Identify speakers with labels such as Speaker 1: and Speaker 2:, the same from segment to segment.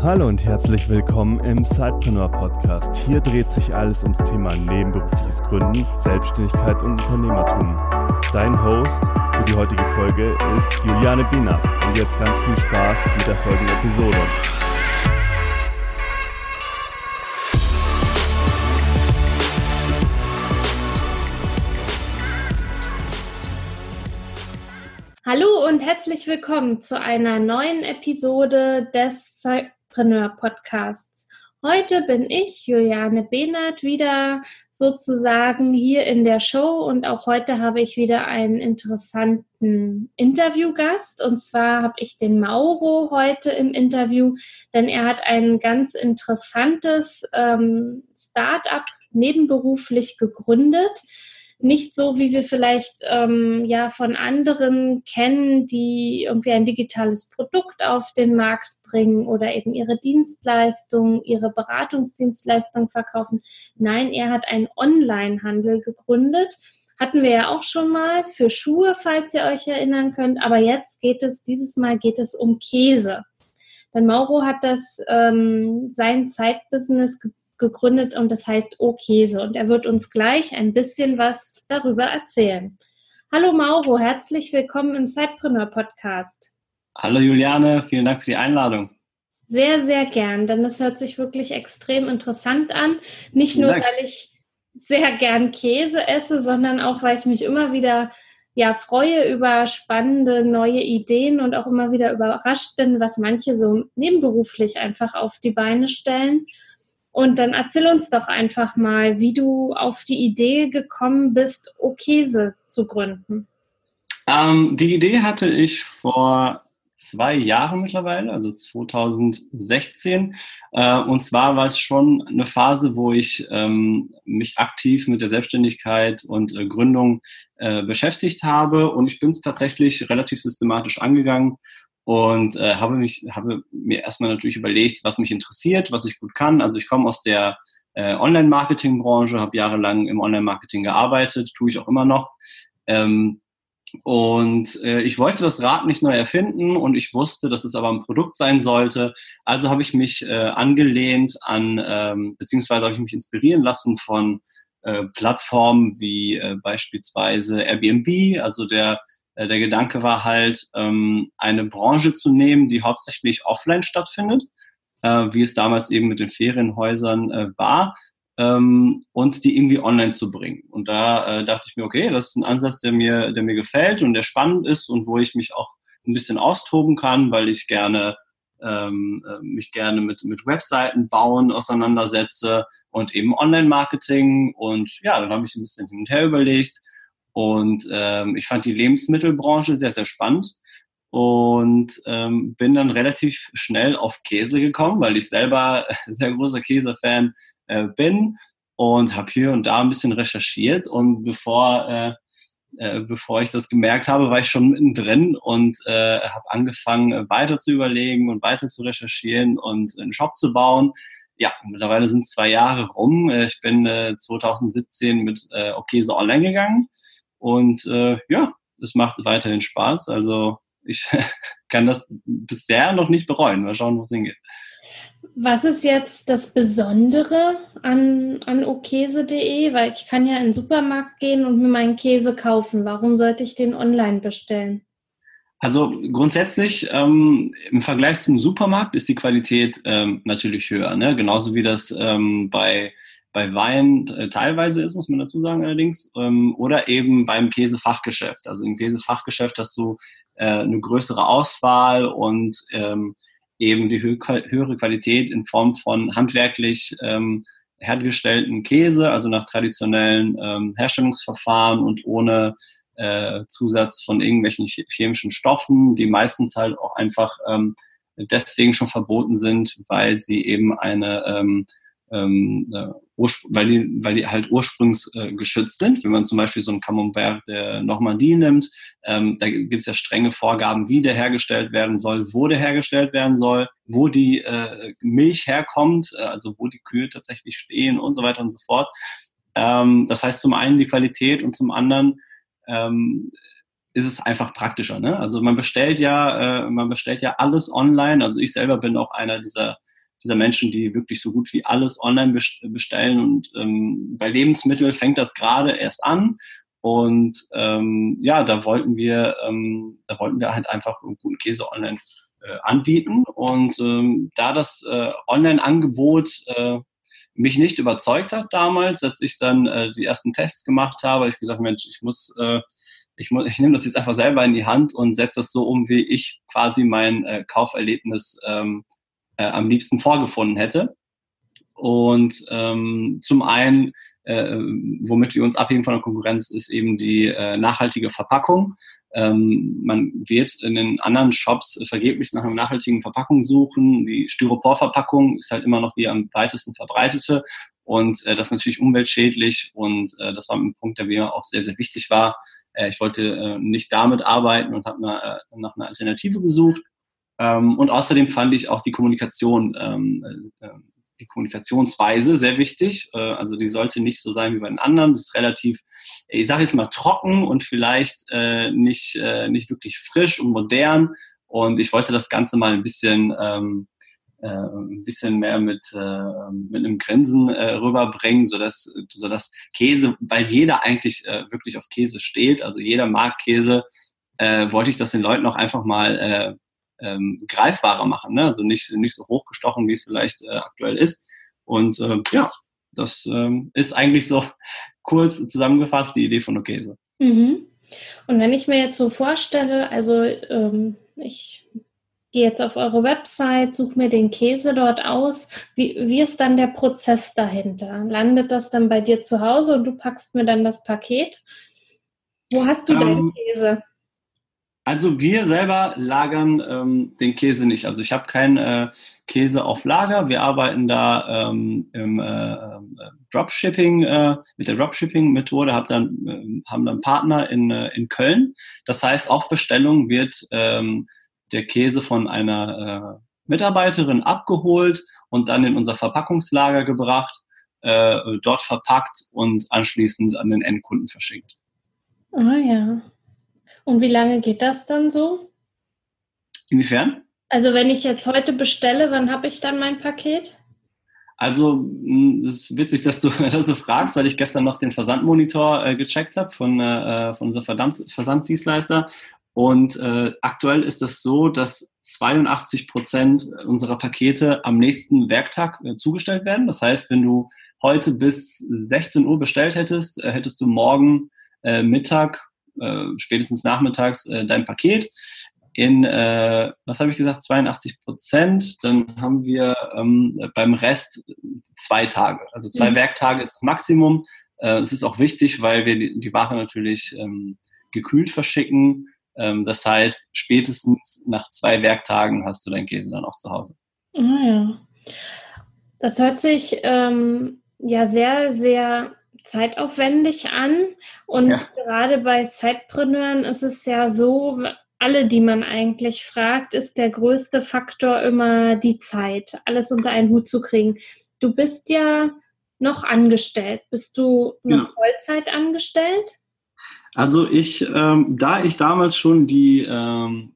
Speaker 1: Hallo und herzlich willkommen im Sidepreneur Podcast. Hier dreht sich alles ums Thema nebenberufliches Gründen, Selbstständigkeit und Unternehmertum. Dein Host für die heutige Folge ist Juliane Biener. Und jetzt ganz viel Spaß mit der folgenden Episode.
Speaker 2: Hallo und herzlich willkommen zu einer neuen Episode des Zeitpreneur Podcasts. Heute bin ich, Juliane Behnert, wieder sozusagen hier in der Show und auch heute habe ich wieder einen interessanten Interviewgast und zwar habe ich den Mauro heute im Interview, denn er hat ein ganz interessantes ähm, Start-up nebenberuflich gegründet nicht so, wie wir vielleicht ähm, ja von anderen kennen, die irgendwie ein digitales Produkt auf den Markt bringen oder eben ihre Dienstleistung, ihre Beratungsdienstleistung verkaufen. Nein, er hat einen Online-Handel gegründet. Hatten wir ja auch schon mal für Schuhe, falls ihr euch erinnern könnt. Aber jetzt geht es, dieses Mal geht es um Käse. Denn Mauro hat das ähm, sein Zeitbusiness gegründet und das heißt O Käse. Und er wird uns gleich ein bisschen was darüber erzählen. Hallo Mauro, herzlich willkommen im Sidepreneur Podcast.
Speaker 3: Hallo Juliane, vielen Dank für die Einladung.
Speaker 2: Sehr, sehr gern, denn das hört sich wirklich extrem interessant an. Nicht nur, weil ich sehr gern Käse esse, sondern auch, weil ich mich immer wieder ja, freue über spannende neue Ideen und auch immer wieder überrascht bin, was manche so nebenberuflich einfach auf die Beine stellen. Und dann erzähl uns doch einfach mal, wie du auf die Idee gekommen bist, Okese zu gründen.
Speaker 3: Ähm, die Idee hatte ich vor zwei Jahren mittlerweile, also 2016. Äh, und zwar war es schon eine Phase, wo ich ähm, mich aktiv mit der Selbstständigkeit und äh, Gründung äh, beschäftigt habe. Und ich bin es tatsächlich relativ systematisch angegangen und äh, habe mich habe mir erstmal natürlich überlegt, was mich interessiert, was ich gut kann. Also ich komme aus der äh, Online-Marketing-Branche, habe jahrelang im Online-Marketing gearbeitet, tue ich auch immer noch. Ähm, und äh, ich wollte das Rad nicht neu erfinden und ich wusste, dass es aber ein Produkt sein sollte. Also habe ich mich äh, angelehnt an, ähm, beziehungsweise habe ich mich inspirieren lassen von äh, Plattformen wie äh, beispielsweise Airbnb, also der der Gedanke war halt, ähm, eine Branche zu nehmen, die hauptsächlich offline stattfindet, äh, wie es damals eben mit den Ferienhäusern äh, war, ähm, und die irgendwie online zu bringen. Und da dachte ich mir, okay, das ist ein Ansatz, der mir, der mir gefällt und der spannend ist und wo ich mich auch ein bisschen austoben kann, weil ich gerne ähm, mich gerne mit, mit Webseiten bauen auseinandersetze und eben Online-Marketing. Und ja, dann habe ich ein bisschen hin und her überlegt, und ähm, ich fand die Lebensmittelbranche sehr, sehr spannend und ähm, bin dann relativ schnell auf Käse gekommen, weil ich selber sehr großer Käsefan äh, bin und habe hier und da ein bisschen recherchiert und bevor äh, äh, bevor ich das gemerkt habe, war ich schon mittendrin und äh, habe angefangen weiter zu überlegen und weiter zu recherchieren und einen Shop zu bauen. Ja, mittlerweile sind es zwei Jahre rum. Äh, ich bin äh, 2017 mit äh, Okese online gegangen und äh, ja, es macht weiterhin Spaß. Also ich kann das bisher noch nicht bereuen. Mal schauen, wo es hingeht.
Speaker 2: Was ist jetzt das Besondere an, an okese.de? Weil ich kann ja in den Supermarkt gehen und mir meinen Käse kaufen. Warum sollte ich den online bestellen?
Speaker 3: Also grundsätzlich ähm, im Vergleich zum Supermarkt ist die Qualität ähm, natürlich höher. Ne? Genauso wie das ähm, bei bei Wein äh, teilweise ist, muss man dazu sagen allerdings, ähm, oder eben beim Käsefachgeschäft. Also im Käsefachgeschäft hast du äh, eine größere Auswahl und ähm, eben die hö höhere Qualität in Form von handwerklich ähm, hergestellten Käse, also nach traditionellen ähm, Herstellungsverfahren und ohne äh, Zusatz von irgendwelchen chemischen Stoffen, die meistens halt auch einfach ähm, deswegen schon verboten sind, weil sie eben eine ähm, ähm, äh, weil, die, weil die halt ursprungsgeschützt äh, sind. Wenn man zum Beispiel so ein Camembert der Normandie nimmt, ähm, da gibt es ja strenge Vorgaben, wie der hergestellt werden soll, wo der hergestellt werden soll, wo die äh, Milch herkommt, äh, also wo die Kühe tatsächlich stehen und so weiter und so fort. Ähm, das heißt zum einen die Qualität und zum anderen ähm, ist es einfach praktischer. Ne? Also man bestellt ja, äh, man bestellt ja alles online. Also ich selber bin auch einer dieser dieser Menschen, die wirklich so gut wie alles online bestellen. Und ähm, bei Lebensmitteln fängt das gerade erst an. Und ähm, ja, da wollten wir, ähm, da wollten wir halt einfach guten Käse online äh, anbieten. Und ähm, da das äh, Online-Angebot äh, mich nicht überzeugt hat damals, als ich dann äh, die ersten Tests gemacht habe, habe ich gesagt, Mensch, ich muss, äh, ich, muss, ich nehme das jetzt einfach selber in die Hand und setze das so um, wie ich quasi mein äh, Kauferlebnis ähm, äh, am liebsten vorgefunden hätte. Und ähm, zum einen, äh, womit wir uns abheben von der Konkurrenz, ist eben die äh, nachhaltige Verpackung. Ähm, man wird in den anderen Shops vergeblich nach einer nachhaltigen Verpackung suchen. Die Styroporverpackung ist halt immer noch die am weitesten verbreitete und äh, das ist natürlich umweltschädlich und äh, das war ein Punkt, der mir auch sehr, sehr wichtig war. Äh, ich wollte äh, nicht damit arbeiten und habe äh, nach einer Alternative gesucht. Ähm, und außerdem fand ich auch die Kommunikation ähm, äh, die Kommunikationsweise sehr wichtig. Äh, also die sollte nicht so sein wie bei den anderen. Das ist relativ, ich sage jetzt mal trocken und vielleicht äh, nicht, äh, nicht wirklich frisch und modern. Und ich wollte das Ganze mal ein bisschen, ähm, äh, ein bisschen mehr mit, äh, mit einem Grinsen äh, rüberbringen, sodass, sodass Käse, weil jeder eigentlich äh, wirklich auf Käse steht, also jeder mag Käse, äh, wollte ich das den Leuten auch einfach mal äh, ähm, greifbarer machen. Ne? Also nicht, nicht so hochgestochen, wie es vielleicht äh, aktuell ist. Und äh, ja, das ähm, ist eigentlich so kurz zusammengefasst die Idee von Okese.
Speaker 2: Mhm. Und wenn ich mir jetzt so vorstelle, also ähm, ich gehe jetzt auf eure Website, suche mir den Käse dort aus. Wie, wie ist dann der Prozess dahinter? Landet das dann bei dir zu Hause und du packst mir dann das Paket? Wo hast du ähm, deinen Käse?
Speaker 3: Also wir selber lagern ähm, den Käse nicht. Also ich habe keinen äh, Käse auf Lager. Wir arbeiten da ähm, im äh, äh Dropshipping äh, mit der Dropshipping-Methode. Hab dann äh, haben dann Partner in, äh, in Köln. Das heißt, auf Bestellung wird ähm, der Käse von einer äh, Mitarbeiterin abgeholt und dann in unser Verpackungslager gebracht, dort verpackt und anschließend an den Endkunden verschickt.
Speaker 2: Ah ja. Und wie lange geht das dann so?
Speaker 3: Inwiefern?
Speaker 2: Also wenn ich jetzt heute bestelle, wann habe ich dann mein Paket?
Speaker 3: Also es ist witzig, dass du das so fragst, weil ich gestern noch den Versandmonitor äh, gecheckt habe von, äh, von unserem Versand Versanddienstleister. Und äh, aktuell ist es das so, dass 82 Prozent unserer Pakete am nächsten Werktag äh, zugestellt werden. Das heißt, wenn du heute bis 16 Uhr bestellt hättest, äh, hättest du morgen äh, Mittag äh, spätestens nachmittags äh, dein Paket in, äh, was habe ich gesagt, 82 Prozent. Dann haben wir ähm, beim Rest zwei Tage. Also zwei mhm. Werktage ist das Maximum. Äh, es ist auch wichtig, weil wir die, die Ware natürlich ähm, gekühlt verschicken. Ähm, das heißt, spätestens nach zwei Werktagen hast du deinen Käse dann auch zu Hause.
Speaker 2: Ah ja. Das hört sich ähm, ja sehr, sehr zeitaufwendig an. Und ja. gerade bei Zeitpreneuren ist es ja so, alle, die man eigentlich fragt, ist der größte Faktor immer die Zeit, alles unter einen Hut zu kriegen. Du bist ja noch angestellt. Bist du noch ja. Vollzeit angestellt?
Speaker 3: Also ich, ähm, da ich damals schon die ähm,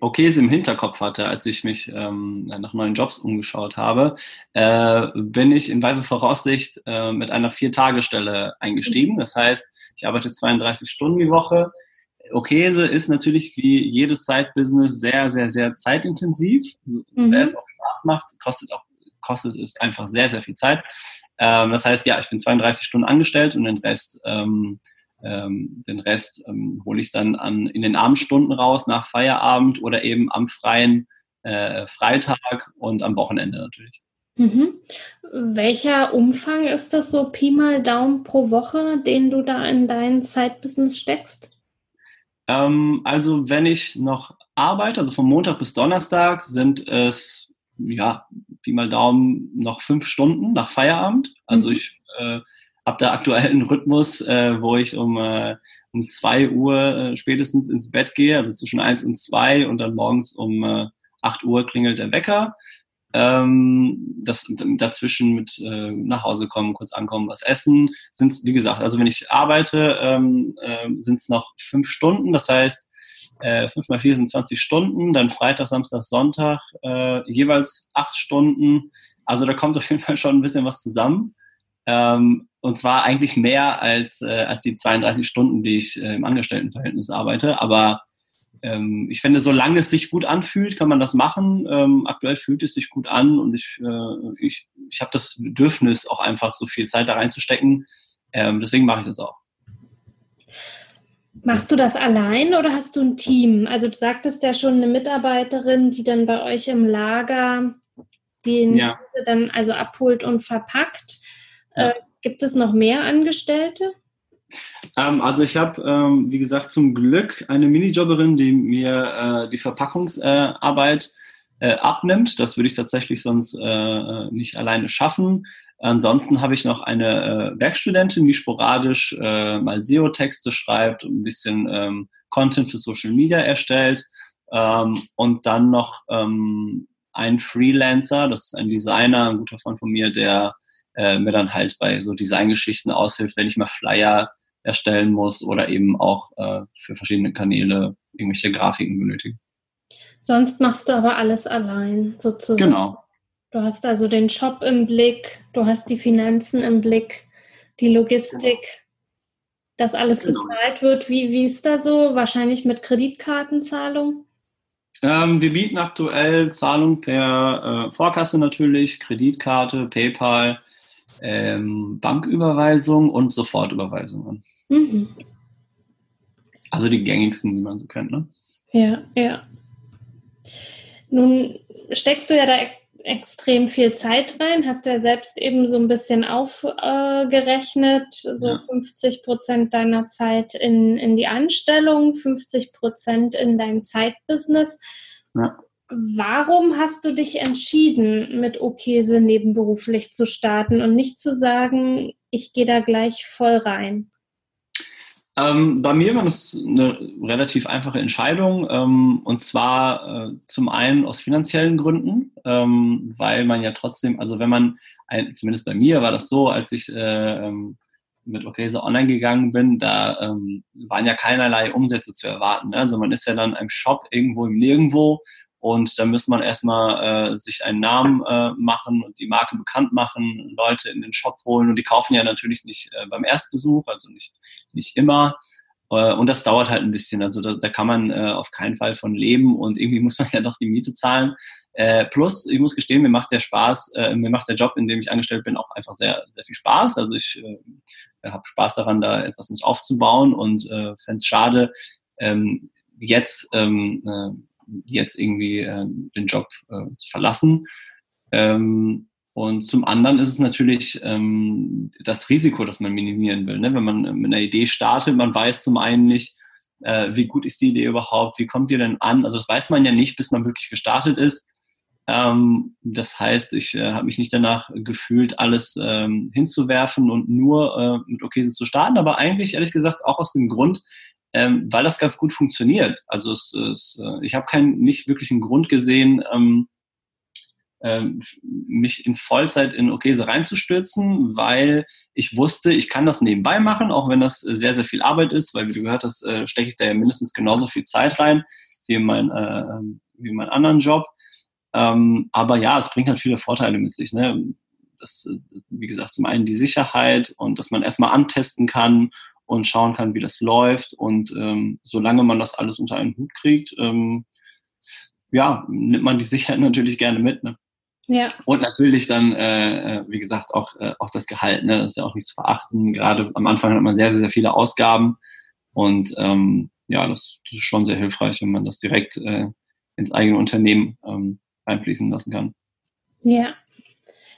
Speaker 3: Okays im Hinterkopf hatte, als ich mich ähm, nach neuen Jobs umgeschaut habe, äh, bin ich in weise Voraussicht äh, mit einer Vier-Tage-Stelle eingestiegen. Das heißt, ich arbeite 32 Stunden die Woche. Okese ist natürlich wie jedes Side-Business sehr, sehr, sehr zeitintensiv, mhm. sehr es auch Spaß macht, kostet auch kostet es einfach sehr, sehr viel Zeit. Ähm, das heißt, ja, ich bin 32 Stunden angestellt und den Rest ähm, ähm, den Rest ähm, hole ich dann an, in den Abendstunden raus, nach Feierabend oder eben am freien äh, Freitag und am Wochenende natürlich.
Speaker 2: Mhm. Welcher Umfang ist das so Pi mal Daumen pro Woche, den du da in dein Zeitbusiness steckst?
Speaker 3: Ähm, also wenn ich noch arbeite, also von Montag bis Donnerstag sind es ja Pi mal Daumen noch fünf Stunden nach Feierabend. Also mhm. ich äh, habe da aktuell einen Rhythmus, äh, wo ich um, äh, um zwei Uhr äh, spätestens ins Bett gehe, also zwischen eins und zwei und dann morgens um äh, acht Uhr klingelt der Wecker. Ähm, das dazwischen mit äh, nach Hause kommen, kurz ankommen, was essen, sind wie gesagt, also wenn ich arbeite, ähm, äh, sind es noch fünf Stunden. Das heißt, Äh, 5 mal 4 sind 20 Stunden, dann Freitag, Samstag, Sonntag äh, jeweils 8 Stunden. Also da kommt auf jeden Fall schon ein bisschen was zusammen. Ähm, und zwar eigentlich mehr als, äh, als die 32 Stunden, die ich äh, im Angestelltenverhältnis arbeite. Aber ähm, ich finde, solange es sich gut anfühlt, kann man das machen. Ähm, aktuell fühlt es sich gut an und ich, äh, ich, ich habe das Bedürfnis, auch einfach so viel Zeit da reinzustecken. Ähm, deswegen mache ich das auch.
Speaker 2: Machst du das allein oder hast du ein Team? Also du sagtest ja schon eine Mitarbeiterin, die dann bei euch im Lager den ja. dann also abholt und verpackt. Ja. Äh, gibt es noch mehr Angestellte?
Speaker 3: Ähm, also ich habe, ähm, wie gesagt, zum Glück eine Minijobberin, die mir äh, die Verpackungsarbeit äh, abnimmt. Das würde ich tatsächlich sonst äh, nicht alleine schaffen. Ansonsten habe ich noch eine äh, Werkstudentin, die sporadisch äh, mal SEO-Texte schreibt und ein bisschen ähm, Content für Social Media erstellt. Ähm, und dann noch ähm, ein Freelancer, das ist ein Designer, ein guter Freund von mir, der äh, mir dann halt bei so Designgeschichten aushilft, wenn ich mal Flyer erstellen muss oder eben auch äh, für verschiedene Kanäle irgendwelche Grafiken benötige.
Speaker 2: Sonst machst du aber alles allein, sozusagen.
Speaker 3: Genau.
Speaker 2: Du hast also den Shop im Blick, du hast die Finanzen im Blick, die Logistik, dass alles genau. bezahlt wird. Wie, wie ist da so? Wahrscheinlich mit Kreditkartenzahlung?
Speaker 3: Ähm, wir bieten aktuell Zahlung per äh, Vorkasse natürlich, Kreditkarte, PayPal, ähm, Banküberweisung und Sofortüberweisung an. Mhm. Also die gängigsten, die man so kennt, ne?
Speaker 2: Ja, ja. Nun steckst du ja da extrem viel Zeit rein, hast du ja selbst eben so ein bisschen aufgerechnet, äh, so ja. 50 Prozent deiner Zeit in, in die Anstellung, 50 Prozent in dein Zeitbusiness. Ja. Warum hast du dich entschieden, mit Okese nebenberuflich zu starten und nicht zu sagen, ich gehe da gleich voll rein?
Speaker 3: Ähm, bei mir war das eine relativ einfache Entscheidung ähm, und zwar äh, zum einen aus finanziellen Gründen, ähm, weil man ja trotzdem, also wenn man, ein, zumindest bei mir war das so, als ich äh, ähm, mit Okese online gegangen bin, da ähm, waren ja keinerlei Umsätze zu erwarten. Ne? Also man ist ja dann im Shop irgendwo im Nirgendwo und da muss man erstmal äh, sich einen Namen äh, machen und die Marke bekannt machen, Leute in den Shop holen. Und die kaufen ja natürlich nicht äh, beim Erstbesuch, also nicht, nicht immer. Äh, und das dauert halt ein bisschen. Also da, da kann man äh, auf keinen Fall von leben und irgendwie muss man ja doch die Miete zahlen. Äh, plus, ich muss gestehen, mir macht der Spaß, äh, mir macht der Job, in dem ich angestellt bin, auch einfach sehr, sehr viel Spaß. Also ich äh, habe Spaß daran, da etwas mit aufzubauen und äh, fände es schade, ähm, jetzt ähm, äh, jetzt irgendwie äh, den Job äh, zu verlassen. Ähm, und zum anderen ist es natürlich ähm, das Risiko, das man minimieren will. Ne? Wenn man mit einer Idee startet, man weiß zum einen nicht, äh, wie gut ist die Idee überhaupt, wie kommt die denn an? Also das weiß man ja nicht, bis man wirklich gestartet ist. Ähm, das heißt, ich äh, habe mich nicht danach gefühlt, alles ähm, hinzuwerfen und nur äh, mit Okese zu starten, aber eigentlich ehrlich gesagt auch aus dem Grund, ähm, weil das ganz gut funktioniert. Also es, es, äh, ich habe keinen nicht wirklichen Grund gesehen, ähm, ähm, mich in Vollzeit in Okese reinzustürzen, weil ich wusste, ich kann das nebenbei machen, auch wenn das sehr, sehr viel Arbeit ist, weil wie du gehört hast, äh, stecke ich da ja mindestens genauso viel Zeit rein wie in, mein, äh, wie in meinen anderen Job. Ähm, aber ja, es bringt halt viele Vorteile mit sich. Ne? Das, äh, wie gesagt, zum einen die Sicherheit und dass man erstmal antesten kann und schauen kann, wie das läuft. Und ähm, solange man das alles unter einen Hut kriegt, ähm, ja, nimmt man die Sicherheit natürlich gerne mit. Ne? Ja. Und natürlich dann, äh, äh, wie gesagt, auch, äh, auch das Gehalt. Ne? Das ist ja auch nicht zu verachten. Gerade am Anfang hat man sehr, sehr, sehr viele Ausgaben. Und ähm, ja, das, das ist schon sehr hilfreich, wenn man das direkt äh, ins eigene Unternehmen ähm, einfließen lassen kann.
Speaker 2: Ja.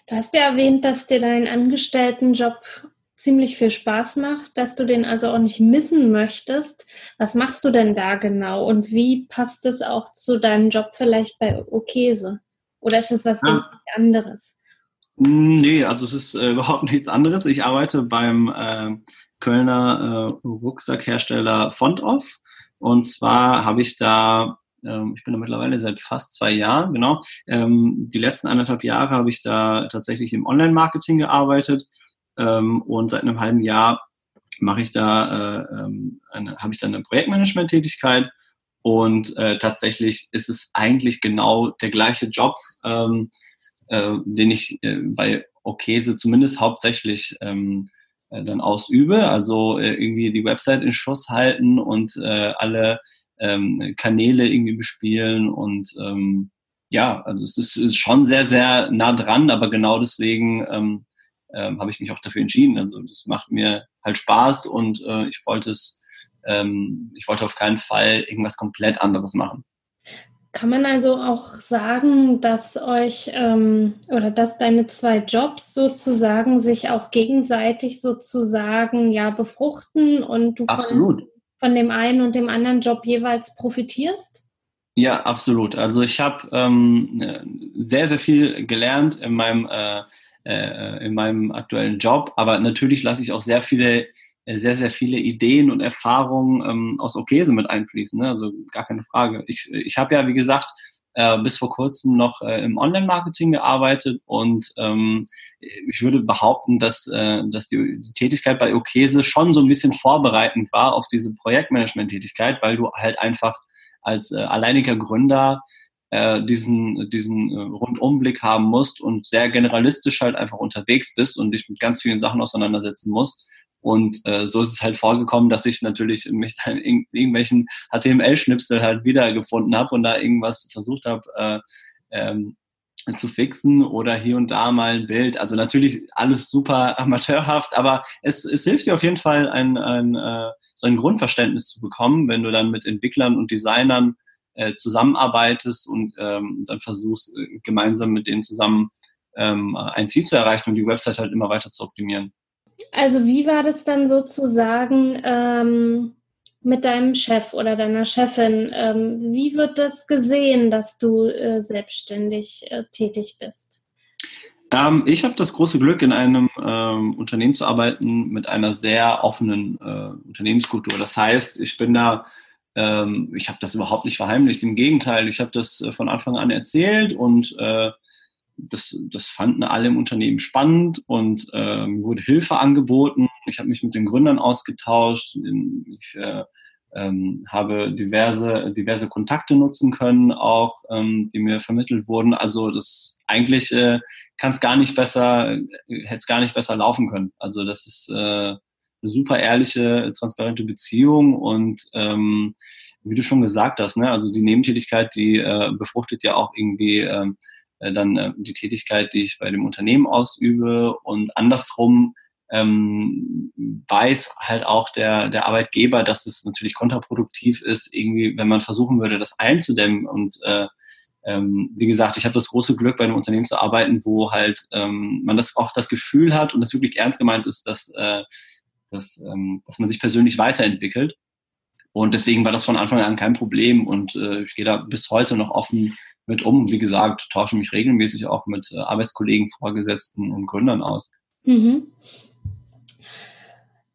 Speaker 2: Du hast ja erwähnt, dass dir dein Angestelltenjob ziemlich viel Spaß macht, dass du den also auch nicht missen möchtest. Was machst du denn da genau und wie passt es auch zu deinem Job vielleicht bei Okese? Oder ist es was ja. anderes?
Speaker 3: Nee, also es ist äh, überhaupt nichts anderes. Ich arbeite beim äh, Kölner äh, Rucksackhersteller Fontoff und zwar habe ich da ähm, ich bin da mittlerweile seit fast zwei Jahren, genau. Ähm, die letzten anderthalb Jahre habe ich da tatsächlich im Online-Marketing gearbeitet ähm, und seit einem halben Jahr mache ich da, äh, ähm, eine, habe ich dann eine Projektmanagement-Tätigkeit Und äh, tatsächlich ist es eigentlich genau der gleiche Job, ähm, äh, den ich äh, bei Okese zumindest hauptsächlich ähm, äh, dann ausübe. Also äh, irgendwie die Website in Schuss halten und äh, alle ähm, Kanäle irgendwie bespielen und ähm, ja, also es ist, ist, schon sehr, sehr nah dran, aber genau deswegen ähm, ähm, habe ich mich auch dafür entschieden. Also das macht mir halt Spaß und äh, ich wollte es, ähm, ich wollte auf keinen Fall irgendwas komplett anderes machen.
Speaker 2: Kann man also auch sagen, dass euch ähm, oder dass deine zwei Jobs sozusagen sich auch gegenseitig sozusagen ja befruchten und du von, von, dem einen und dem anderen Job jeweils profitierst?
Speaker 3: Ja, absolut. Also ich habe ähm, sehr, sehr viel gelernt in meinem, äh, äh, in meinem aktuellen Job, aber natürlich lasse ich auch sehr viele äh, sehr, sehr viele Ideen und Erfahrungen ähm, aus Okese mit einfließen. Ne? Also gar keine Frage. Ich, ich habe ja, wie gesagt, äh, bis vor kurzem noch äh, im Online-Marketing gearbeitet und ähm, ich würde behaupten, dass, äh, dass die, die Tätigkeit bei Okese schon so ein bisschen vorbereitend war auf diese Projektmanagement-Tätigkeit, weil du halt einfach als äh, alleiniger Gründer äh, diesen, diesen äh, Rundumblick haben musst und sehr generalistisch halt einfach unterwegs bist und dich mit ganz vielen Sachen auseinandersetzen musst. Und äh, so ist es halt vorgekommen, dass ich natürlich mich dann in irgendwelchen HTML-Schnipsel halt wiedergefunden habe und da irgendwas versucht habe äh, ähm, zu fixen oder hier und da mal ein Bild. Also natürlich alles super amateurhaft, aber es, es hilft dir auf jeden Fall, ein, ein, äh, so ein Grundverständnis zu bekommen, wenn du dann mit Entwicklern und Designern äh, zusammenarbeitest und ähm, dann versuchst, äh, gemeinsam mit denen zusammen ähm, ein Ziel zu erreichen und die Website halt immer weiter zu optimieren.
Speaker 2: Also wie war das dann sozusagen ähm, mit deinem Chef oder deiner Chefin? Ähm, wie wird das gesehen, dass du äh, selbstständig äh, tätig bist?
Speaker 3: Ähm, ich habe das große Glück, in einem ähm, Unternehmen zu arbeiten mit einer sehr offenen äh, Unternehmenskultur. Das heißt, ich bin da ähm, ich habe das überhaupt nicht verheimlicht. Im Gegenteil, ich habe das äh, von Anfang an erzählt und äh, das, das fanden alle im Unternehmen spannend und äh, wurde Hilfe angeboten. Ich habe mich mit den Gründern ausgetauscht. Ich äh, ähm, habe diverse, diverse Kontakte nutzen können, auch ähm, die mir vermittelt wurden. Also das eigentlich äh, kann es gar nicht besser, hätte es gar nicht besser laufen können. Also das ist äh, eine super ehrliche, transparente Beziehung und ähm, wie du schon gesagt hast, ne, also die Nebentätigkeit, die äh, befruchtet ja auch irgendwie ähm, äh, dann äh, die Tätigkeit, die ich bei dem Unternehmen ausübe und andersrum ähm, weiß halt auch der, der Arbeitgeber, dass es natürlich kontraproduktiv ist, irgendwie, wenn man versuchen würde, das einzudämmen. Und äh, ähm, wie gesagt, ich habe das große Glück, bei einem Unternehmen zu arbeiten, wo halt ähm, man das auch das Gefühl hat und das wirklich ernst gemeint ist, dass, äh, dass, ähm, dass man sich persönlich weiterentwickelt. Und deswegen war das von Anfang an kein Problem und äh, ich gehe da bis heute noch offen mit um. Wie gesagt, tausche mich regelmäßig auch mit äh, Arbeitskollegen, Vorgesetzten und Gründern aus. Mhm.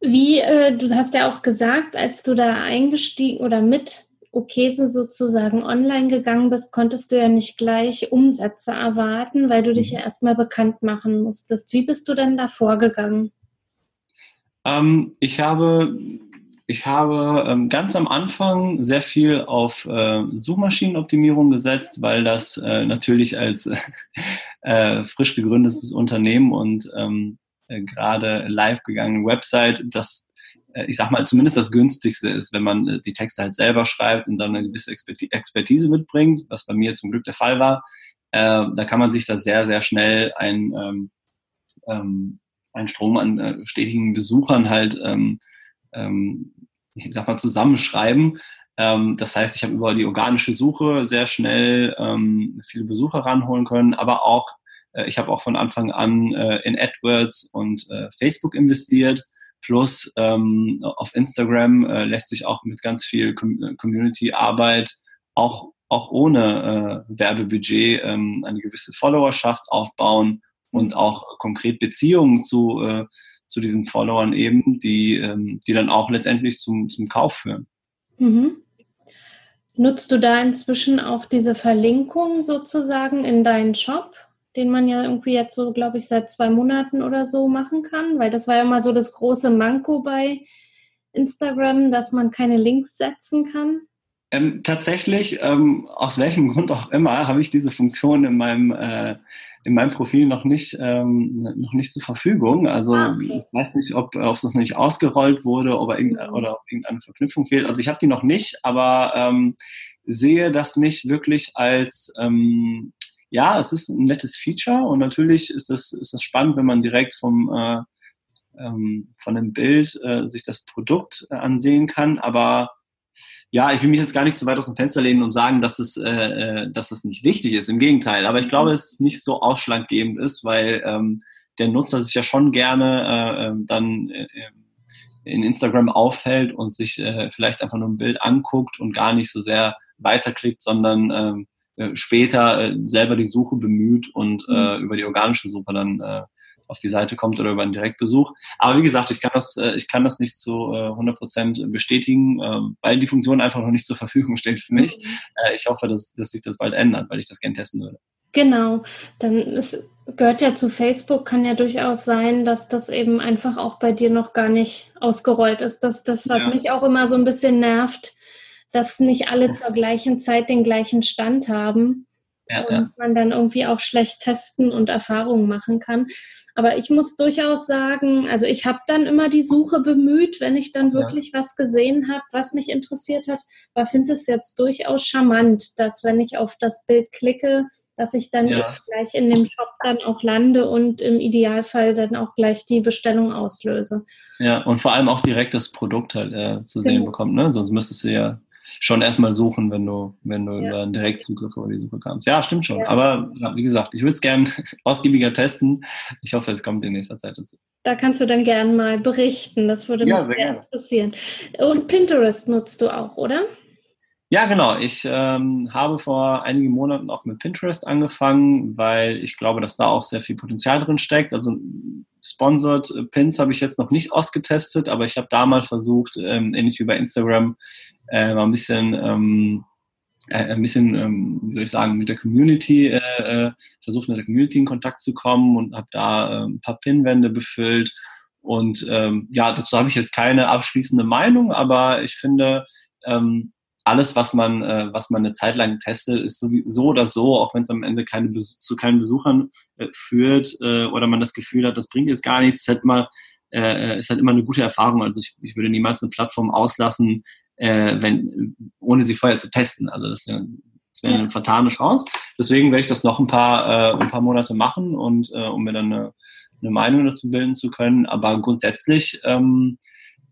Speaker 2: Wie, äh, du hast ja auch gesagt, als du da eingestiegen oder mit Okese sozusagen online gegangen bist, konntest du ja nicht gleich Umsätze erwarten, weil du dich mhm. ja erstmal bekannt machen musstest. Wie bist du denn da vorgegangen?
Speaker 3: Ähm, ich habe ich habe ähm, ganz am Anfang sehr viel auf äh, Suchmaschinenoptimierung gesetzt, weil das äh, natürlich als äh, frisch gegründetes Unternehmen und ähm, äh, gerade live gegangene Website, das äh, ich sag mal, zumindest das günstigste ist, wenn man äh, die Texte halt selber schreibt und dann eine gewisse Expertise mitbringt, was bei mir zum Glück der Fall war. da kann man sich da sehr, sehr schnell ein, ähm, ähm, ein Strom an stetigen Besuchern halt ähm, ähm, ich sag mal, zusammenschreiben. Ähm, das heißt, ich habe über die organische Suche sehr schnell ähm, viele Besucher ranholen können, aber auch, äh, ich habe auch von Anfang an äh, in AdWords und äh, Facebook investiert. Plus ähm, auf Instagram äh, lässt sich auch mit ganz viel Com Community-Arbeit auch, auch ohne äh, Werbebudget ähm, eine gewisse Followerschaft aufbauen und auch konkret Beziehungen zu, äh, zu diesen Followern eben, die, ähm, die dann auch letztendlich zum, zum Kauf führen. Mhm.
Speaker 2: Nutzt du da inzwischen auch diese Verlinkung sozusagen in deinen Shop, den man ja irgendwie jetzt so, glaube ich, seit zwei Monaten oder so machen kann? Weil das war ja immer so das große Manko bei Instagram, dass man keine Links setzen kann.
Speaker 3: Ähm, tatsächlich, ähm, aus welchem Grund auch immer, habe ich diese Funktion in meinem, äh, in meinem Profil noch nicht, ähm, noch nicht zur Verfügung. Also ah, okay. ich weiß nicht, ob, ob das noch nicht ausgerollt wurde oder, irgendeine, mhm. oder ob irgendeine Verknüpfung fehlt. Also ich habe die noch nicht, aber ähm, sehe das nicht wirklich als ähm, ja, es ist ein nettes Feature und natürlich ist das, ist das spannend, wenn man direkt vom äh, ähm, von dem Bild äh, sich das Produkt äh, ansehen kann, aber ja, ich will mich jetzt gar nicht zu weit aus dem Fenster lehnen und sagen, dass es, äh, äh dass es nicht wichtig ist. Im Gegenteil. Aber ich mhm. glaube, dass es nicht so ausschlaggebend ist, weil ähm, der Nutzer sich ja schon gerne äh, ähm, dann äh, in Instagram auffällt und sich äh, vielleicht einfach nur ein Bild anguckt und gar nicht so sehr weiterklickt, sondern ähm, äh, später äh, selber die Suche bemüht und äh, mhm. über die organische Suche dann äh, auf die Seite kommt oder über einen Direktbesuch. Aber wie gesagt, ich kann das, äh, ich kann das nicht zu äh, 100 Prozent bestätigen, äh, weil die Funktion einfach noch nicht zur Verfügung steht für mich. Mhm. Äh, ich hoffe, dass, dass sich das bald ändert, weil ich das gerne testen würde.
Speaker 2: Genau, dann es gehört ja zu Facebook, kann ja durchaus sein, dass das eben einfach auch bei dir noch gar nicht ausgerollt ist. Das das, was ja. mich auch immer so ein bisschen nervt, dass nicht alle zur gleichen Zeit den gleichen Stand haben ja, und ja. man dann irgendwie auch schlecht testen und Erfahrungen machen kann. Aber ich muss durchaus sagen, also ich habe dann immer die Suche bemüht, wenn ich dann wirklich ja. was gesehen habe, was mich interessiert hat, aber finde es jetzt durchaus charmant, dass wenn ich auf das Bild klicke, dass ich dann gleich in dem Shop dann auch lande und im Idealfall dann auch gleich die Bestellung auslöse.
Speaker 3: Ja, und vor allem auch direkt das Produkt halt äh, zu sehen genau. bekommt, ne? Sonst müsstest du ja schon erstmal suchen, wenn du, wenn du ja. über einen Direktzugriff über die Suche kamst. Ja, stimmt schon. Ja. Aber ja, wie gesagt, ich würde es gerne ausgiebiger testen. Ich hoffe, es kommt in nächster Zeit dazu.
Speaker 2: Da kannst du dann gerne mal berichten. Das würde mich sehr, sehr interessieren. Und Pinterest nutzt du auch, oder?
Speaker 3: Ja, genau. Ich ähm, habe vor einigen Monaten auch mit Pinterest angefangen, weil ich glaube, dass da auch sehr viel Potenzial drin steckt. Also Sponsored Pins habe ich jetzt noch nicht ausgetestet, aber ich habe da mal versucht, ähm, ähnlich wie bei Instagram, äh, mal ein bisschen, ähm, äh, ein bisschen, ähm, wie soll ich sagen, mit der Community, äh, äh versucht mit der Community in Kontakt zu kommen und habe da äh, ein paar Pinwände befüllt. Und ähm, ja, dazu habe ich jetzt keine abschließende Meinung, aber ich finde, ähm, alles, was man, äh, was man eine Zeit lang testet, ist so oder so, auch wenn es am Ende keine zu keinen Besuchern äh, führt äh, oder man das Gefühl hat, das bringt jetzt gar nichts, ist halt immer, äh, ist halt immer eine gute Erfahrung. Also ich, ich würde niemals eine Plattform auslassen, äh, wenn, ohne sie vorher zu testen. Also das, das wäre eine vertane Chance. Deswegen werde ich das noch ein paar, äh, ein paar Monate machen und äh, um mir dann eine, eine Meinung dazu bilden zu können. Aber grundsätzlich ähm,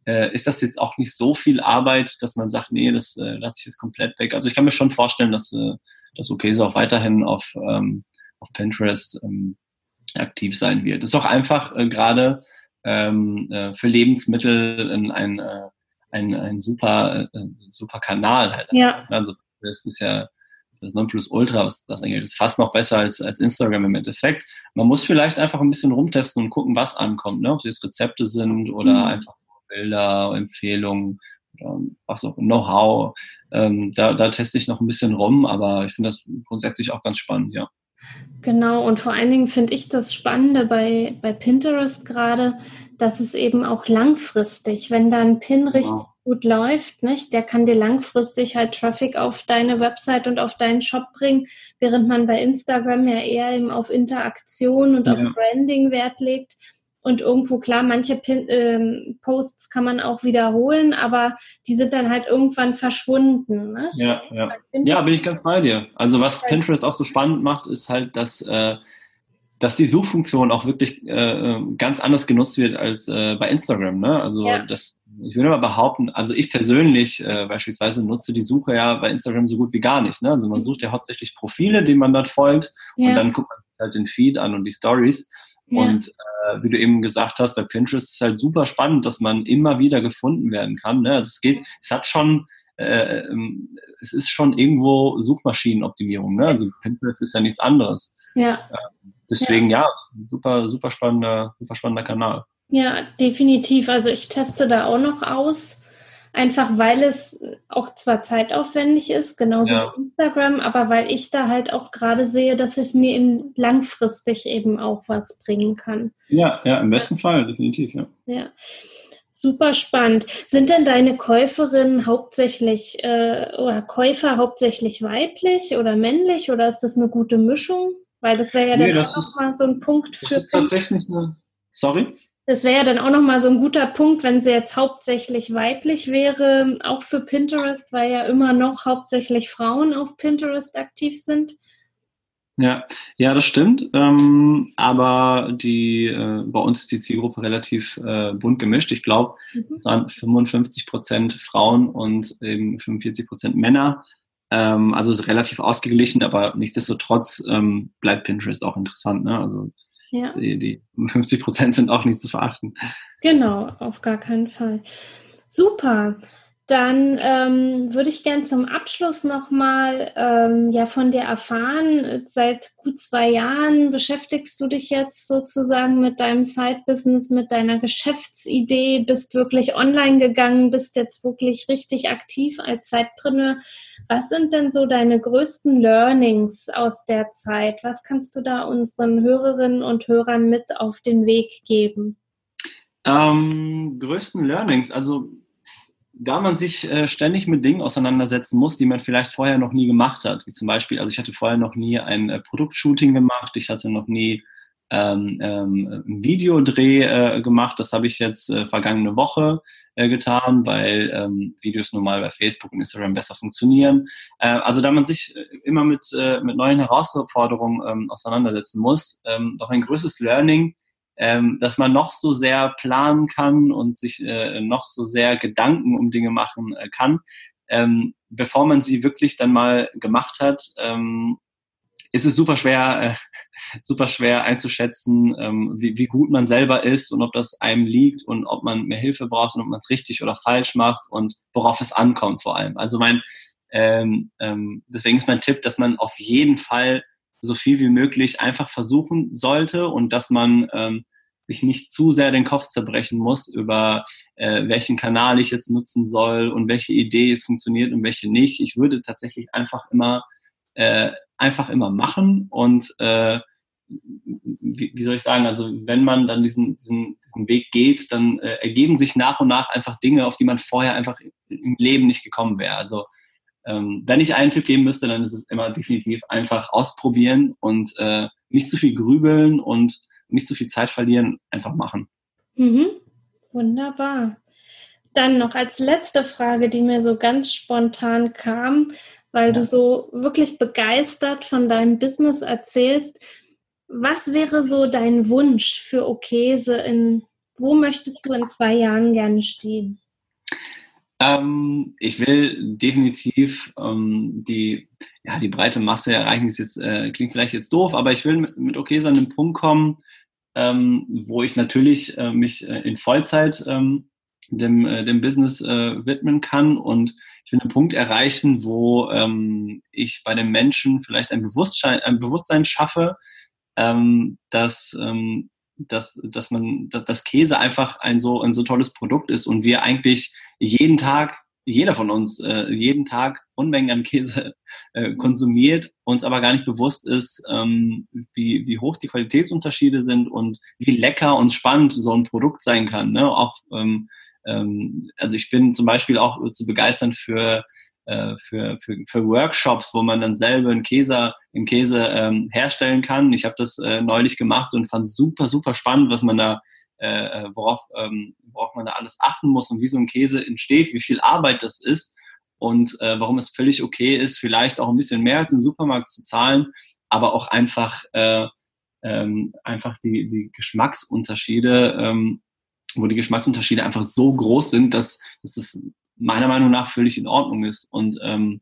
Speaker 3: äh, ist das jetzt auch nicht so viel Arbeit, dass man sagt, nee, das äh, lasse ich jetzt komplett weg. Also ich kann mir schon vorstellen, dass äh, das okay so auch weiterhin auf, ähm, auf Pinterest ähm, aktiv sein wird. Das ist auch einfach äh, gerade ähm, äh, für Lebensmittel ein, ein, äh, ein, ein super, äh, super Kanal halt.
Speaker 2: Ja.
Speaker 3: Also das ist ja das Nonplusultra, was das angeht, ist fast noch besser als, als Instagram im Endeffekt. Man muss vielleicht einfach ein bisschen rumtesten und gucken, was ankommt, ne? ob es jetzt Rezepte sind oder mhm. einfach Bilder, Empfehlungen, was auch Know-how. Ähm, da, da teste ich noch ein bisschen rum, aber ich finde das grundsätzlich auch ganz spannend, ja.
Speaker 2: Genau, und vor allen Dingen finde ich das Spannende bei, bei Pinterest gerade, dass es eben auch langfristig, wenn da ein Pin richtig wow. gut läuft, nicht, der kann dir langfristig halt Traffic auf deine Website und auf deinen Shop bringen, während man bei Instagram ja eher eben auf Interaktion und ja. auf Branding Wert legt. Und irgendwo, klar, manche Pin ähm, Posts kann man auch wiederholen, aber die sind dann halt irgendwann verschwunden. Ne?
Speaker 3: Ja, ja. ja, bin ich ganz bei dir. Also was Pinterest auch so spannend macht, ist halt, dass, äh, dass die Suchfunktion auch wirklich äh, ganz anders genutzt wird als äh, bei Instagram. Ne? Also ja. das, ich würde mal behaupten, also ich persönlich äh, beispielsweise nutze die Suche ja bei Instagram so gut wie gar nicht. Ne? Also man mhm. sucht ja hauptsächlich Profile, denen man dort folgt ja. und dann guckt man sich halt den Feed an und die Stories. Ja. Und äh, wie du eben gesagt hast, bei Pinterest ist es halt super spannend, dass man immer wieder gefunden werden kann. Ne? Also es geht, es hat schon, äh, ähm, es ist schon irgendwo Suchmaschinenoptimierung. Ne? Also Pinterest ist ja nichts anderes.
Speaker 2: Ja.
Speaker 3: Äh, deswegen ja. ja, super, super spannender, super spannender Kanal.
Speaker 2: Ja, definitiv. Also ich teste da auch noch aus. Einfach weil es auch zwar zeitaufwendig ist, genauso ja. wie Instagram, aber weil ich da halt auch gerade sehe, dass es mir eben langfristig eben auch was bringen kann.
Speaker 3: Ja, ja, im besten. Fall, definitiv, ja.
Speaker 2: Ja. Super spannend. Sind denn deine Käuferinnen hauptsächlich äh, oder Käufer hauptsächlich weiblich oder männlich oder ist das eine gute Mischung? Weil das wäre ja nee, dann auch nochmal so ein Punkt
Speaker 3: für. Das ist tatsächlich eine. Sorry?
Speaker 2: Das wäre ja dann auch nochmal so ein guter Punkt, wenn sie jetzt hauptsächlich weiblich wäre, auch für Pinterest, weil ja immer noch hauptsächlich Frauen auf Pinterest aktiv sind.
Speaker 3: Ja, ja, das stimmt. Ähm, aber die äh, bei uns ist die Zielgruppe relativ äh, bunt gemischt. Ich glaube, mhm. es waren 55 Prozent Frauen und eben 45 Prozent Männer. Ähm, also ist relativ ausgeglichen, aber nichtsdestotrotz ähm, bleibt Pinterest auch interessant. Ne? Also ja. die 50 Prozent sind auch nicht zu verachten.
Speaker 2: Genau, auf gar keinen Fall. Super. Dann ähm, würde ich gern zum Abschluss nochmal ähm, ja, von dir erfahren. Seit gut zwei Jahren beschäftigst du dich jetzt sozusagen mit deinem Side-Business, mit deiner Geschäftsidee, bist wirklich online gegangen, bist jetzt wirklich richtig aktiv als Sidepreneur. Was sind denn so deine größten Learnings aus der Zeit? Was kannst du da unseren Hörerinnen und Hörern mit auf den Weg geben?
Speaker 3: Ähm, größten Learnings, also da man sich äh, ständig mit Dingen auseinandersetzen muss, die man vielleicht vorher noch nie gemacht hat. Wie zum Beispiel, also ich hatte vorher noch nie ein äh, Produktshooting gemacht, ich hatte noch nie ähm, ähm, ein Videodreh äh, gemacht. Das habe ich jetzt äh, vergangene Woche äh, getan, weil ähm, Videos normal bei Facebook und Instagram besser funktionieren. Äh, also da man sich äh, immer mit, äh, mit neuen Herausforderungen ähm, auseinandersetzen muss, ähm, doch ein größtes Learning ähm, dass man noch so sehr planen kann und sich äh, noch so sehr Gedanken um Dinge machen äh, kann, ähm, bevor man sie wirklich dann mal gemacht hat, ähm, ist es super schwer, äh, super schwer einzuschätzen, ähm, wie, wie gut man selber ist und ob das einem liegt und ob man mehr Hilfe braucht und ob man es richtig oder falsch macht und worauf es ankommt vor allem. Also mein, ähm, ähm, deswegen ist mein Tipp, dass man auf jeden Fall so viel wie möglich einfach versuchen sollte und dass man ähm, sich nicht zu sehr den Kopf zerbrechen muss über äh, welchen Kanal ich jetzt nutzen soll und welche Idee es funktioniert und welche nicht. Ich würde tatsächlich einfach immer äh, einfach immer machen und äh, wie, wie soll ich sagen, also wenn man dann diesen, diesen, diesen Weg geht, dann äh, ergeben sich nach und nach einfach Dinge, auf die man vorher einfach im Leben nicht gekommen wäre. Also ähm, wenn ich einen Tipp geben müsste, dann ist es immer definitiv einfach ausprobieren und äh, nicht zu viel grübeln und nicht zu viel Zeit verlieren, einfach machen.
Speaker 2: Mhm. Wunderbar. Dann noch als letzte Frage, die mir so ganz spontan kam, weil ja. du so wirklich begeistert von deinem Business erzählst. Was wäre so dein Wunsch für Okese in, wo möchtest du in zwei Jahren gerne stehen?
Speaker 3: Ähm, ich will definitiv ähm, die, ja, die breite Masse erreichen. Ist jetzt, äh, klingt vielleicht jetzt doof, aber ich will mit, mit Okesa an den Punkt kommen, ähm, wo ich natürlich äh, mich äh, in Vollzeit ähm, dem, äh, dem Business äh, widmen kann und ich will einen Punkt erreichen, wo ähm, ich bei den Menschen vielleicht ein Bewusstsein, ein Bewusstsein schaffe, ähm, dass ähm, dass, dass man, dass, dass Käse einfach ein so, ein so tolles Produkt ist und wir eigentlich jeden Tag, jeder von uns, äh, jeden Tag Unmengen an Käse äh, konsumiert, uns aber gar nicht bewusst ist, ähm, wie, wie hoch die Qualitätsunterschiede sind und wie lecker und spannend so ein Produkt sein kann. Ne? Auch, ähm, ähm, also ich bin zum Beispiel auch zu begeistern für äh, für, für, für Workshops, wo man dann selber einen Käse, einen Käse ähm, herstellen kann. Ich habe das äh, neulich gemacht und fand super, super spannend, was man da, äh, äh, worauf, ähm, worauf man da alles achten muss und wie so ein Käse entsteht, wie viel Arbeit das ist und äh, warum es völlig okay ist, vielleicht auch ein bisschen mehr als im Supermarkt zu zahlen, aber auch einfach, äh, ähm, einfach die, die Geschmacksunterschiede, ähm, wo die Geschmacksunterschiede einfach so groß sind, dass, dass es meiner Meinung nach völlig in Ordnung ist. Und ähm,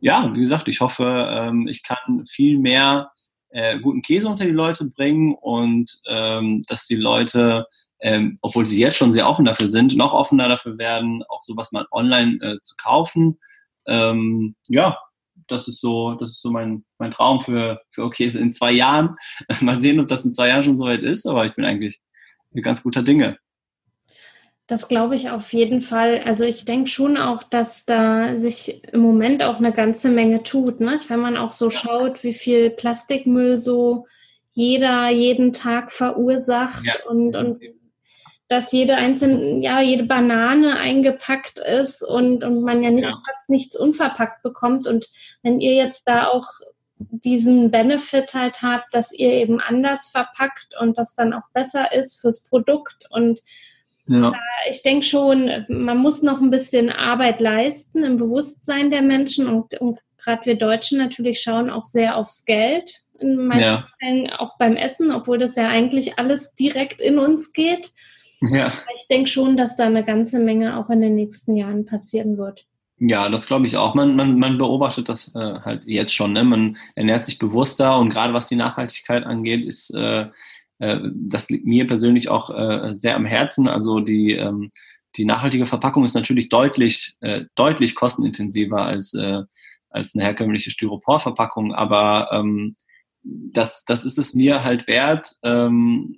Speaker 3: ja, wie gesagt, ich hoffe, ähm, ich kann viel mehr äh, guten Käse unter die Leute bringen und ähm, dass die Leute, ähm, obwohl sie jetzt schon sehr offen dafür sind, noch offener dafür werden, auch sowas mal online äh, zu kaufen. Ähm, ja, das ist so, das ist so mein, mein Traum für, für Käse in zwei Jahren. mal sehen, ob das in zwei Jahren schon soweit ist, aber ich bin eigentlich ganz guter Dinge.
Speaker 2: Das glaube ich auf jeden Fall. Also ich denke schon auch, dass da sich im Moment auch eine ganze Menge tut. Ne? Wenn man auch so schaut, wie viel Plastikmüll so jeder jeden Tag verursacht ja. und, und dass jede einzelne, ja, jede Banane eingepackt ist und, und man ja, nicht, ja. fast nichts unverpackt bekommt. Und wenn ihr jetzt da auch diesen Benefit halt habt, dass ihr eben anders verpackt und das dann auch besser ist fürs Produkt und ja. Ich denke schon, man muss noch ein bisschen Arbeit leisten im Bewusstsein der Menschen und, und gerade wir Deutschen natürlich schauen auch sehr aufs Geld in meisten ja. Fällen auch beim Essen, obwohl das ja eigentlich alles direkt in uns geht. Ja. Ich denke schon, dass da eine ganze Menge auch in den nächsten Jahren passieren wird.
Speaker 3: Ja, das glaube ich auch. Man, man, man beobachtet das äh, halt jetzt schon. Ne? Man ernährt sich bewusster und gerade was die Nachhaltigkeit angeht, ist äh, äh, das liegt mir persönlich auch äh, sehr am Herzen. Also die, ähm, die nachhaltige Verpackung ist natürlich deutlich, äh, deutlich kostenintensiver als, äh, als eine herkömmliche Styroporverpackung, aber ähm, das, das ist es mir halt wert, ähm,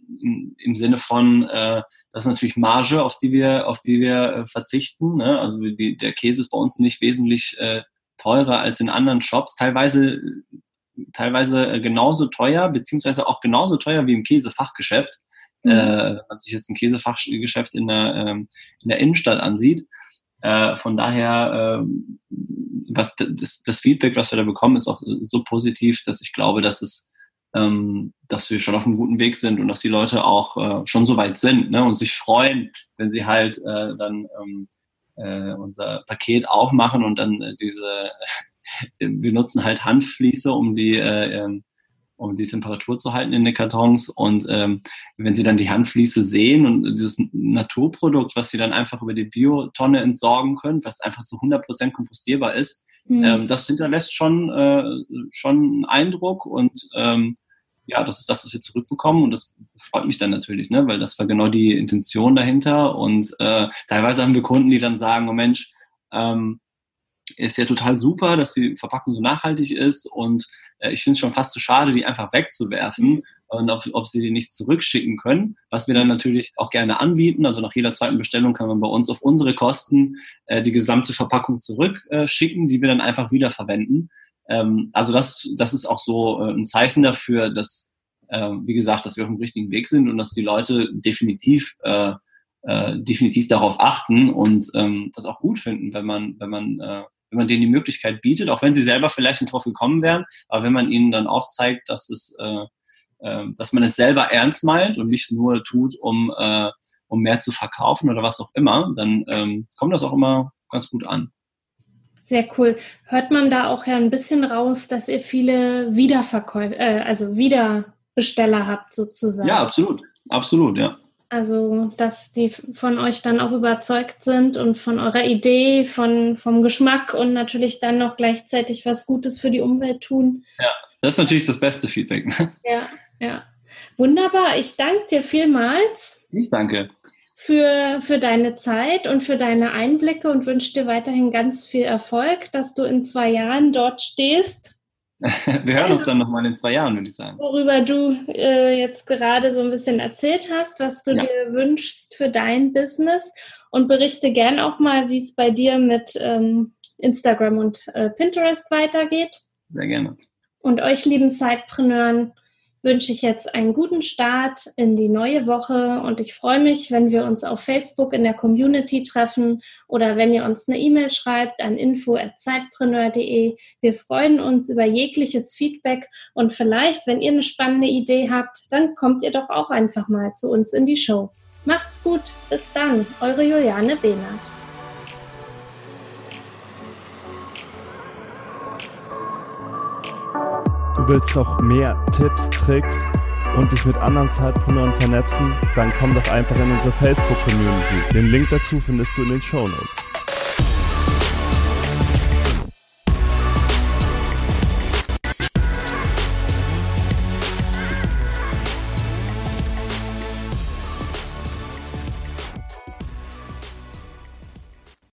Speaker 3: im, Sinne von, äh, das ist natürlich Marge, auf die wir, auf die wir äh, verzichten. Ne? Also die, der Käse ist bei uns nicht wesentlich äh, teurer als in anderen Shops. Teilweise, teilweise äh, genauso teuer, beziehungsweise auch genauso teuer wie im Käsefachgeschäft. Mhm. Äh, wenn man sich jetzt ein Käsefachgeschäft in der, ähm, in der Innenstadt ansieht. Äh, von daher, äh, was das, das, Feedback, was wir da bekommen, ist auch so positiv, dass ich glaube, dass es, ähm, dass wir schon auf einem guten Weg sind und dass die Leute auch äh, schon so weit sind ne, und sich freuen, wenn sie halt äh, dann ähm, äh, unser Paket aufmachen und dann äh, diese, wir nutzen halt Handfliese, um die äh, ähm, um die Temperatur zu halten in den Kartons. Und ähm, wenn Sie dann die Handfliese sehen und dieses Naturprodukt, was Sie dann einfach über die Biotonne entsorgen können, was einfach zu 100% kompostierbar ist, mhm. ähm, das hinterlässt schon, äh, schon einen Eindruck und ähm, ja, das ist das, was wir zurückbekommen und das freut mich dann natürlich, ne? weil das war genau die Intention dahinter und äh, teilweise haben wir Kunden, die dann sagen, oh Mensch, ähm, ist ja total super, dass die Verpackung so nachhaltig ist und äh, ich finde es schon fast zu schade, die einfach wegzuwerfen und ob, ob sie die nicht zurückschicken können, was wir dann natürlich auch gerne anbieten. Also nach jeder zweiten Bestellung kann man bei uns auf unsere Kosten äh, die gesamte Verpackung zurückschicken, äh, die wir dann einfach wiederverwenden. Ähm, also das, das ist auch so äh, ein Zeichen dafür, dass, äh, wie gesagt, dass wir auf dem richtigen Weg sind und dass die Leute definitiv äh, äh, definitiv darauf achten und ähm, das auch gut finden, wenn man, wenn man äh, wenn man denen die Möglichkeit bietet, auch wenn sie selber vielleicht nicht drauf gekommen wären, aber wenn man ihnen dann aufzeigt, dass es, äh, äh, dass man es selber ernst meint und nicht nur tut, um, äh, um mehr zu verkaufen oder was auch immer, dann ähm, kommt das auch immer ganz gut an.
Speaker 2: Sehr cool. Hört man da auch ja ein bisschen raus, dass ihr viele Wiederverkäufe, äh, also Wiederbesteller habt sozusagen?
Speaker 3: Ja, absolut. Absolut, ja.
Speaker 2: Also, dass die von euch dann auch überzeugt sind und von eurer Idee, von, vom Geschmack und natürlich dann noch gleichzeitig was Gutes für die Umwelt tun.
Speaker 3: Ja, das ist natürlich das beste Feedback. Ne?
Speaker 2: Ja, ja. Wunderbar. Ich danke dir vielmals.
Speaker 3: Ich danke.
Speaker 2: Für, für deine Zeit und für deine Einblicke und wünsche dir weiterhin ganz viel Erfolg, dass du in zwei Jahren dort stehst
Speaker 3: Wir hören uns dann nochmal in zwei Jahren, würde ich sagen.
Speaker 2: Worüber du äh, jetzt gerade so ein bisschen erzählt hast, was du ja. dir wünschst für dein Business und berichte gern auch mal, wie es bei dir mit ähm, Instagram und äh, Pinterest weitergeht.
Speaker 3: Sehr gerne.
Speaker 2: Und euch lieben Sidepreneuren, wünsche ich jetzt einen guten Start in die neue Woche und ich freue mich, wenn wir uns auf Facebook in der Community treffen oder wenn ihr uns eine E-Mail schreibt an info@zeitpreneur.de. Wir freuen uns über jegliches Feedback und vielleicht, wenn ihr eine spannende Idee habt, dann kommt ihr doch auch einfach mal zu uns in die Show. Macht's gut, bis dann, eure Juliane Behnert.
Speaker 1: Du willst noch mehr Tipps, Tricks und dich mit anderen Zeitpreneuren vernetzen? Dann komm doch einfach in unsere Facebook-Community. Den Link dazu findest du in den Show Notes.